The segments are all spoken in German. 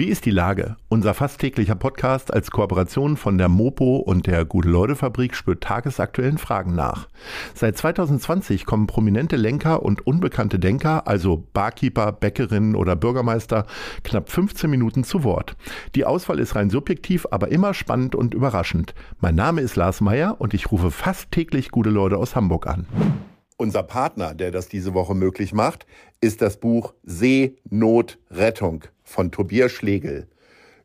Wie ist die Lage? Unser fast täglicher Podcast als Kooperation von der Mopo und der Gute-Leute-Fabrik spürt tagesaktuellen Fragen nach. Seit 2020 kommen prominente Lenker und unbekannte Denker, also Barkeeper, Bäckerinnen oder Bürgermeister, knapp 15 Minuten zu Wort. Die Auswahl ist rein subjektiv, aber immer spannend und überraschend. Mein Name ist Lars Meyer und ich rufe fast täglich gute Leute aus Hamburg an. Unser Partner, der das diese Woche möglich macht, ist das Buch Seenotrettung von Tobias Schlegel.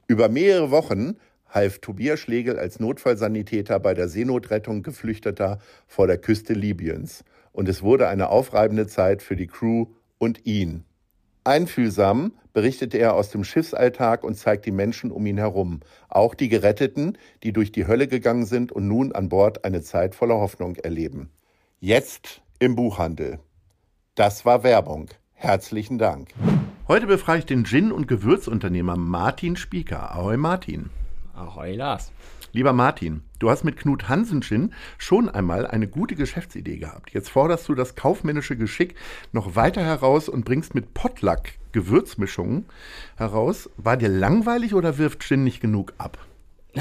Über mehrere Wochen half Tobias Schlegel als Notfallsanitäter bei der Seenotrettung Geflüchteter vor der Küste Libyens. Und es wurde eine aufreibende Zeit für die Crew und ihn. Einfühlsam berichtete er aus dem Schiffsalltag und zeigt die Menschen um ihn herum, auch die Geretteten, die durch die Hölle gegangen sind und nun an Bord eine Zeit voller Hoffnung erleben. Jetzt im Buchhandel. Das war Werbung. Herzlichen Dank. Heute befrage ich den Gin- und Gewürzunternehmer Martin Spieker. Ahoi Martin. Ahoi Lars. Lieber Martin, du hast mit Knut Hansen Gin schon einmal eine gute Geschäftsidee gehabt. Jetzt forderst du das kaufmännische Geschick noch weiter heraus und bringst mit Potluck Gewürzmischungen heraus. War dir langweilig oder wirft Gin nicht genug ab?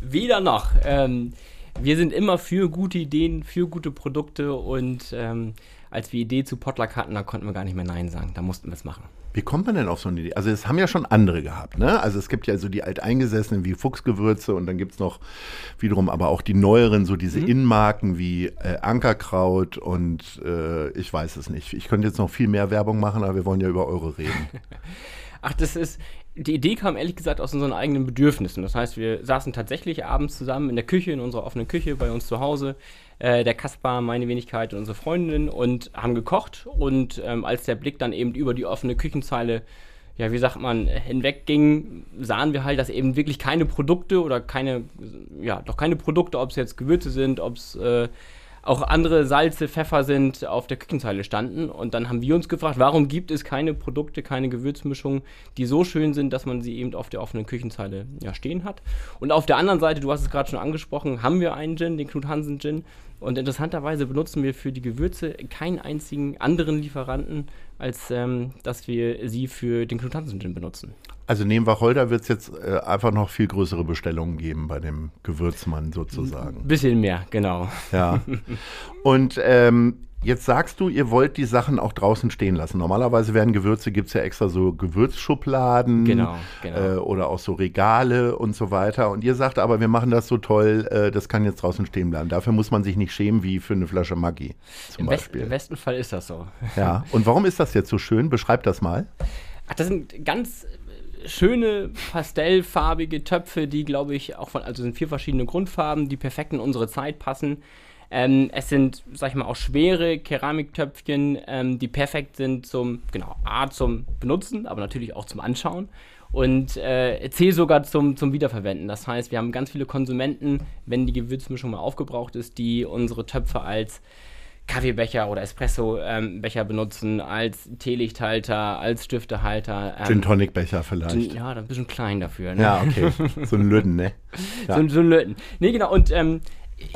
Weder noch. Ähm, wir sind immer für gute Ideen, für gute Produkte und ähm, als wir Idee zu Potluck hatten, da konnten wir gar nicht mehr Nein sagen. Da mussten wir es machen. Wie kommt man denn auf so eine Idee? Also es haben ja schon andere gehabt, ne? Also es gibt ja so die alteingesessenen wie Fuchsgewürze und dann gibt es noch wiederum aber auch die neueren, so diese mhm. Innenmarken wie äh, Ankerkraut und äh, ich weiß es nicht. Ich könnte jetzt noch viel mehr Werbung machen, aber wir wollen ja über eure reden. Ach, das ist, die Idee kam ehrlich gesagt aus unseren eigenen Bedürfnissen. Das heißt, wir saßen tatsächlich abends zusammen in der Küche, in unserer offenen Küche bei uns zu Hause. Äh, der Kaspar, meine Wenigkeit und unsere Freundin und haben gekocht. Und ähm, als der Blick dann eben über die offene Küchenzeile, ja, wie sagt man, hinwegging, sahen wir halt, dass eben wirklich keine Produkte oder keine, ja, doch keine Produkte, ob es jetzt Gewürze sind, ob es äh, auch andere Salze, Pfeffer sind auf der Küchenzeile standen. Und dann haben wir uns gefragt, warum gibt es keine Produkte, keine Gewürzmischungen, die so schön sind, dass man sie eben auf der offenen Küchenzeile ja, stehen hat. Und auf der anderen Seite, du hast es gerade schon angesprochen, haben wir einen Gin, den Knut Hansen Gin. Und interessanterweise benutzen wir für die Gewürze keinen einzigen anderen Lieferanten, als ähm, dass wir sie für den Knut Hansen Gin benutzen. Also neben Wacholder wird es jetzt äh, einfach noch viel größere Bestellungen geben bei dem Gewürzmann sozusagen. Ein bisschen mehr, genau. Ja. Und ähm, Jetzt sagst du, ihr wollt die Sachen auch draußen stehen lassen. Normalerweise werden Gewürze, gibt es ja extra so Gewürzschubladen genau, genau. Äh, oder auch so Regale und so weiter. Und ihr sagt aber, wir machen das so toll, äh, das kann jetzt draußen stehen bleiben. Dafür muss man sich nicht schämen wie für eine Flasche Maggi zum Im Beispiel. Best, Im besten Fall ist das so. Ja, und warum ist das jetzt so schön? Beschreib das mal. Ach, das sind ganz schöne pastellfarbige Töpfe, die glaube ich auch von, also sind vier verschiedene Grundfarben, die perfekt in unsere Zeit passen. Ähm, es sind, sag ich mal, auch schwere Keramiktöpfchen, ähm, die perfekt sind zum, genau, A, zum Benutzen, aber natürlich auch zum Anschauen und äh, C sogar zum, zum Wiederverwenden. Das heißt, wir haben ganz viele Konsumenten, wenn die Gewürzmischung mal aufgebraucht ist, die unsere Töpfe als Kaffeebecher oder Espresso-Becher ähm, benutzen, als Teelichthalter, als Stiftehalter. Ähm, Gin Tonic Becher vielleicht. Gin, ja, ein bisschen klein dafür. Ne? Ja, okay. So ein Löten, ne? Ja. So, so, ein Löten. Nee, genau. Und ähm,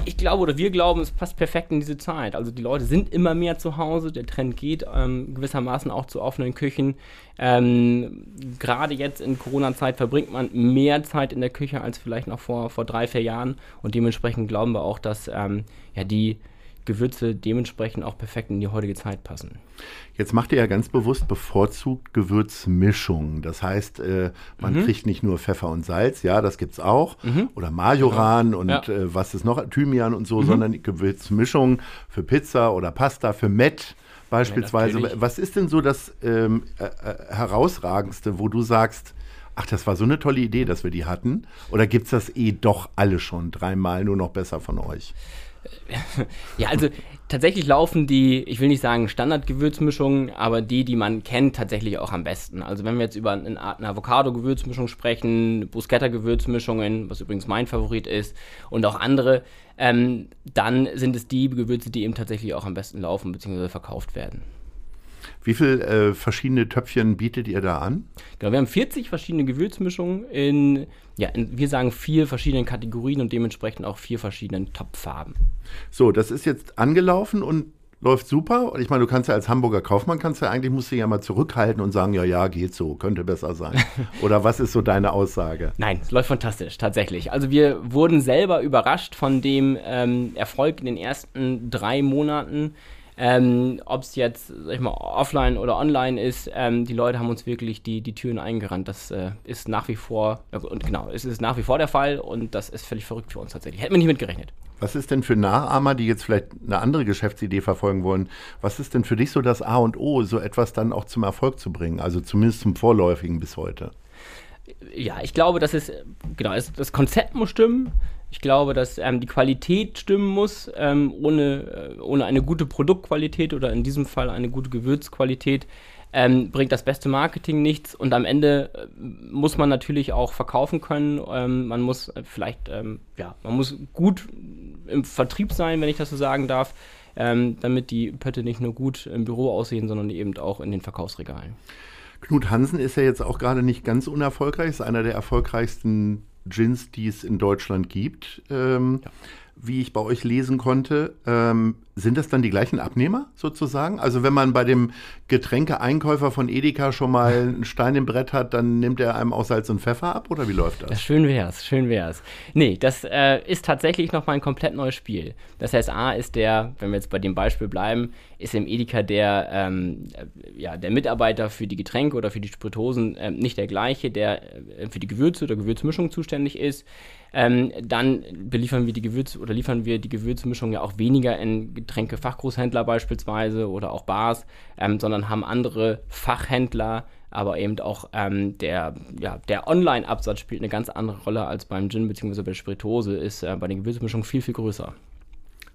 ich glaube oder wir glauben, es passt perfekt in diese Zeit. Also die Leute sind immer mehr zu Hause, der Trend geht ähm, gewissermaßen auch zu offenen Küchen. Ähm, Gerade jetzt in Corona-Zeit verbringt man mehr Zeit in der Küche als vielleicht noch vor, vor drei, vier Jahren und dementsprechend glauben wir auch, dass ähm, ja, die Gewürze dementsprechend auch perfekt in die heutige Zeit passen. Jetzt macht ihr ja ganz bewusst bevorzugt Gewürzmischungen. Das heißt, äh, man mhm. kriegt nicht nur Pfeffer und Salz, ja, das gibt es auch, mhm. oder Majoran genau. und ja. äh, was ist noch, Thymian und so, mhm. sondern Gewürzmischungen für Pizza oder Pasta, für Met beispielsweise. Ja, was ist denn so das ähm, äh, äh, herausragendste, wo du sagst, ach, das war so eine tolle Idee, dass wir die hatten? Oder gibt es das eh doch alle schon dreimal nur noch besser von euch? Ja, also tatsächlich laufen die, ich will nicht sagen Standard-Gewürzmischungen, aber die, die man kennt, tatsächlich auch am besten. Also wenn wir jetzt über eine Art Avocado-Gewürzmischung sprechen, Bruschetta-Gewürzmischungen, was übrigens mein Favorit ist, und auch andere, ähm, dann sind es die Gewürze, die eben tatsächlich auch am besten laufen bzw. verkauft werden. Wie viele äh, verschiedene Töpfchen bietet ihr da an? Genau, wir haben 40 verschiedene Gewürzmischungen in, ja, in, wir sagen vier verschiedenen Kategorien und dementsprechend auch vier verschiedenen Topfarben. So, das ist jetzt angelaufen und läuft super. Und ich meine, du kannst ja als Hamburger Kaufmann, kannst ja eigentlich, musst du ja mal zurückhalten und sagen, ja, ja, geht so, könnte besser sein. Oder was ist so deine Aussage? Nein, es läuft fantastisch, tatsächlich. Also wir wurden selber überrascht von dem ähm, Erfolg in den ersten drei Monaten. Ähm, Ob es jetzt, sag ich mal, offline oder online ist, ähm, die Leute haben uns wirklich die, die Türen eingerannt. Das äh, ist nach wie vor, und genau, es ist nach wie vor der Fall und das ist völlig verrückt für uns tatsächlich. Hätten wir nicht mitgerechnet. Was ist denn für Nachahmer, die jetzt vielleicht eine andere Geschäftsidee verfolgen wollen, was ist denn für dich so das A und O, so etwas dann auch zum Erfolg zu bringen? Also zumindest zum Vorläufigen bis heute. Ja, ich glaube, das ist, genau, das Konzept muss stimmen. Ich glaube, dass ähm, die Qualität stimmen muss. Ähm, ohne, äh, ohne eine gute Produktqualität oder in diesem Fall eine gute Gewürzqualität ähm, bringt das beste Marketing nichts. Und am Ende äh, muss man natürlich auch verkaufen können. Ähm, man muss äh, vielleicht, ähm, ja, man muss gut im Vertrieb sein, wenn ich das so sagen darf, ähm, damit die Pötte nicht nur gut im Büro aussehen, sondern eben auch in den Verkaufsregalen. Knut Hansen ist ja jetzt auch gerade nicht ganz unerfolgreich, ist einer der erfolgreichsten Gins, die es in Deutschland gibt. Ähm, ja. Wie ich bei euch lesen konnte, ähm, sind das dann die gleichen Abnehmer sozusagen? Also wenn man bei dem Getränkeeinkäufer von Edeka schon mal einen Stein im Brett hat, dann nimmt er einem auch Salz und Pfeffer ab oder wie läuft das? das schön wär's, schön wär's. Nee, das äh, ist tatsächlich nochmal ein komplett neues Spiel. Das heißt, A ist der, wenn wir jetzt bei dem Beispiel bleiben, ist im Edeka der, ähm, äh, ja, der Mitarbeiter für die Getränke oder für die Spiritosen äh, nicht der gleiche, der äh, für die Gewürze oder Gewürzmischung zuständig ist. Ähm, dann beliefern wir die Gewürz oder liefern wir die Gewürzmischung ja auch weniger in Getränkefachgroßhändler beispielsweise oder auch Bars, ähm, sondern haben andere Fachhändler, aber eben auch ähm, der, ja, der Online-Absatz spielt eine ganz andere Rolle als beim Gin bzw. bei der Spirituose, ist äh, bei den Gewürzmischungen viel, viel größer.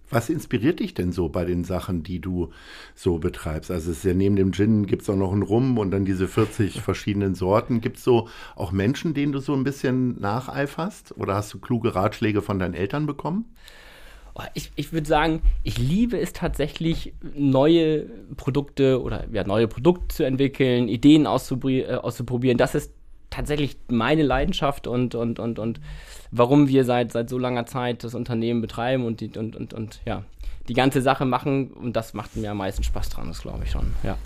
Was inspiriert dich denn so bei den Sachen, die du so betreibst? Also es ist ja neben dem Gin gibt es auch noch einen Rum und dann diese 40 verschiedenen Sorten. Gibt es so auch Menschen, denen du so ein bisschen nacheiferst? Oder hast du kluge Ratschläge von deinen Eltern bekommen? Oh, ich, ich würde sagen, ich liebe es tatsächlich, neue Produkte oder ja, neue Produkte zu entwickeln, Ideen äh, auszuprobieren. Das ist tatsächlich meine Leidenschaft und, und, und, und warum wir seit, seit so langer Zeit das Unternehmen betreiben und, die, und, und, und ja, die ganze Sache machen. Und das macht mir am meisten Spaß dran, das glaube ich schon, ja.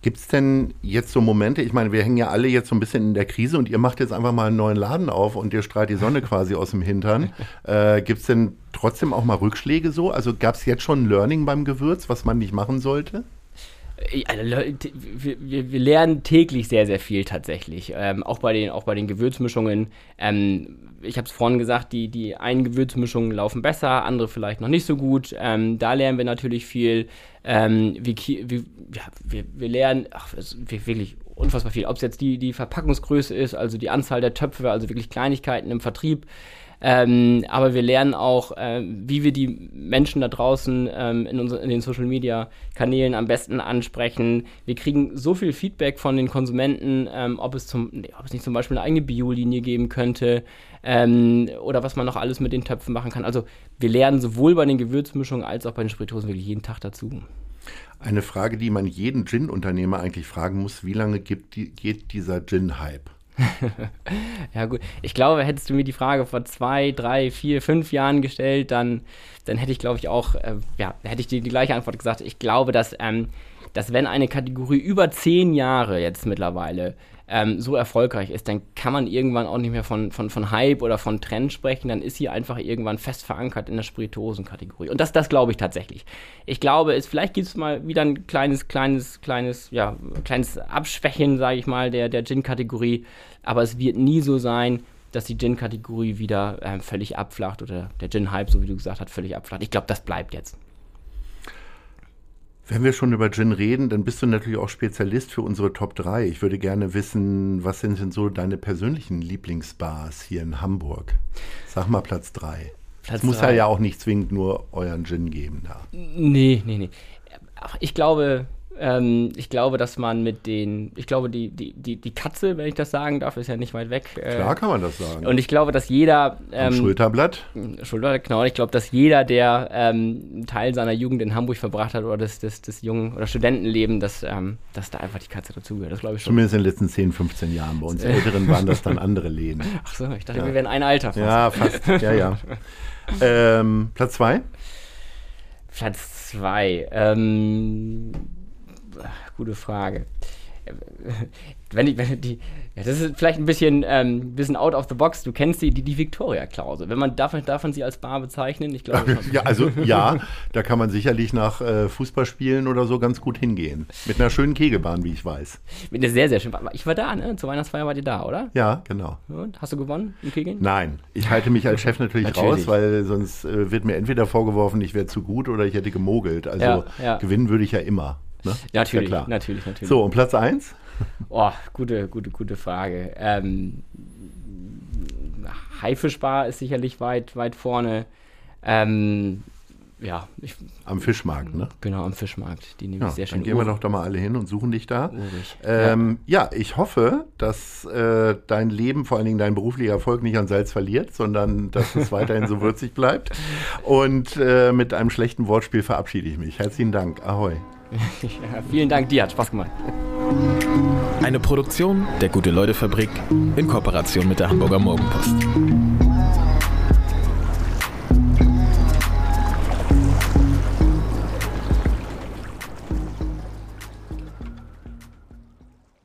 Gibt es denn jetzt so Momente, ich meine, wir hängen ja alle jetzt so ein bisschen in der Krise und ihr macht jetzt einfach mal einen neuen Laden auf und ihr strahlt die Sonne quasi aus dem Hintern. Äh, Gibt es denn trotzdem auch mal Rückschläge so? Also gab es jetzt schon ein Learning beim Gewürz, was man nicht machen sollte? Also, wir, wir, wir, lernen täglich sehr, sehr viel tatsächlich. Ähm, auch, bei den, auch bei den Gewürzmischungen. Ähm, ich habe es vorhin gesagt, die, die einen Gewürzmischungen laufen besser, andere vielleicht noch nicht so gut. Ähm, da lernen wir natürlich viel. Ähm, wir, ja, wir lernen ach, wirklich unfassbar viel. Ob es jetzt die, die Verpackungsgröße ist, also die Anzahl der Töpfe, also wirklich Kleinigkeiten im Vertrieb. Ähm, aber wir lernen auch, äh, wie wir die Menschen da draußen ähm, in, unser, in den Social Media Kanälen am besten ansprechen. Wir kriegen so viel Feedback von den Konsumenten, ähm, ob, es zum, ob es nicht zum Beispiel eine eigene Biolinie geben könnte ähm, oder was man noch alles mit den Töpfen machen kann. Also wir lernen sowohl bei den Gewürzmischungen als auch bei den Spirituosen wirklich jeden Tag dazu. Eine Frage, die man jeden Gin-Unternehmer eigentlich fragen muss, wie lange gibt geht dieser Gin-Hype? ja, gut. Ich glaube, hättest du mir die Frage vor zwei, drei, vier, fünf Jahren gestellt, dann, dann hätte ich, glaube ich, auch, äh, ja, hätte ich dir die gleiche Antwort gesagt. Ich glaube, dass, ähm, dass wenn eine Kategorie über zehn Jahre jetzt mittlerweile ähm, so erfolgreich ist, dann kann man irgendwann auch nicht mehr von, von, von Hype oder von Trend sprechen, dann ist sie einfach irgendwann fest verankert in der Spirituosenkategorie. Und das, das glaube ich tatsächlich. Ich glaube, es, vielleicht gibt es mal wieder ein kleines, kleines, kleines, ja, kleines Abschwächen, sage ich mal, der, der Gin-Kategorie, aber es wird nie so sein, dass die Gin-Kategorie wieder äh, völlig abflacht oder der Gin-Hype, so wie du gesagt hast, völlig abflacht. Ich glaube, das bleibt jetzt. Wenn wir schon über Gin reden, dann bist du natürlich auch Spezialist für unsere Top 3. Ich würde gerne wissen, was sind denn so deine persönlichen Lieblingsbars hier in Hamburg? Sag mal Platz 3. Es muss drei. ja auch nicht zwingend nur euren Gin geben da. Nee, nee, nee. Ich glaube, Ähm, ich glaube, dass man mit den, ich glaube, die, die, die, die Katze, wenn ich das sagen darf, ist ja nicht weit weg. Äh, Klar kann man das sagen. Und ich glaube, dass jeder. Ähm, Schulterblatt. Schulter, genau. Ich glaube, dass jeder, der ähm, einen Teil seiner Jugend in Hamburg verbracht hat oder des, des, des jungen oder Studentenleben, dass, ähm, dass da einfach die Katze dazugehört. Das glaube ich schon. Zumindest in den letzten 10, 15 Jahren. Bei uns Älteren waren das dann andere Läden. Ach so, ich dachte, wir wären ein Alter. fast. Ja, fast. Ja, ja. Ähm, Platz zwei? Platz zwei. Ähm, gute Frage. Wenn ich, wenn die, ja, das ist vielleicht ein bisschen, ähm, bisschen out of the box. Du kennst die, die, die Victoria-Klausel. Wenn man darf, darf man sie als Bar bezeichnen? Ich glaube. Ja, also ja, da kann man sicherlich nach äh, Fußballspielen oder so ganz gut hingehen. Mit einer schönen Kegelbahn, wie ich weiß. Mit einer sehr, sehr schön. Ich war da, ne? Zur Weihnachtsfeier war ihr da, oder? Ja, genau. Und? Hast du gewonnen im Kegeln? Nein, ich halte mich als Chef natürlich, Natürlich. raus, weil sonst äh, wird mir entweder vorgeworfen, ich wäre zu gut oder ich hätte gemogelt. Also Ja, ja. gewinnen würde ich ja immer. Ne? Natürlich, ja, klar. natürlich, natürlich. So, und Platz eins? Oh, gute, gute, gute Frage. Ähm, Haifischbar ist sicherlich weit, weit vorne. Ähm, ja, ich, Am Fischmarkt, ne? genau, am Fischmarkt. Die nehme Ja, ich sehr dann schön. gehen wir Ur- doch da mal alle hin und suchen dich da. urig. Ähm, ja. ich hoffe, dass äh, dein Leben, vor allen Dingen dein beruflicher Erfolg nicht an Salz verliert, sondern dass es weiterhin so würzig bleibt. Und äh, mit einem schlechten Wortspiel verabschiede ich mich. Herzlichen Dank. Ahoi. ja, vielen Dank, dir hat Spaß gemacht. Eine Produktion der Gute-Leute-Fabrik in Kooperation mit der Hamburger Morgenpost.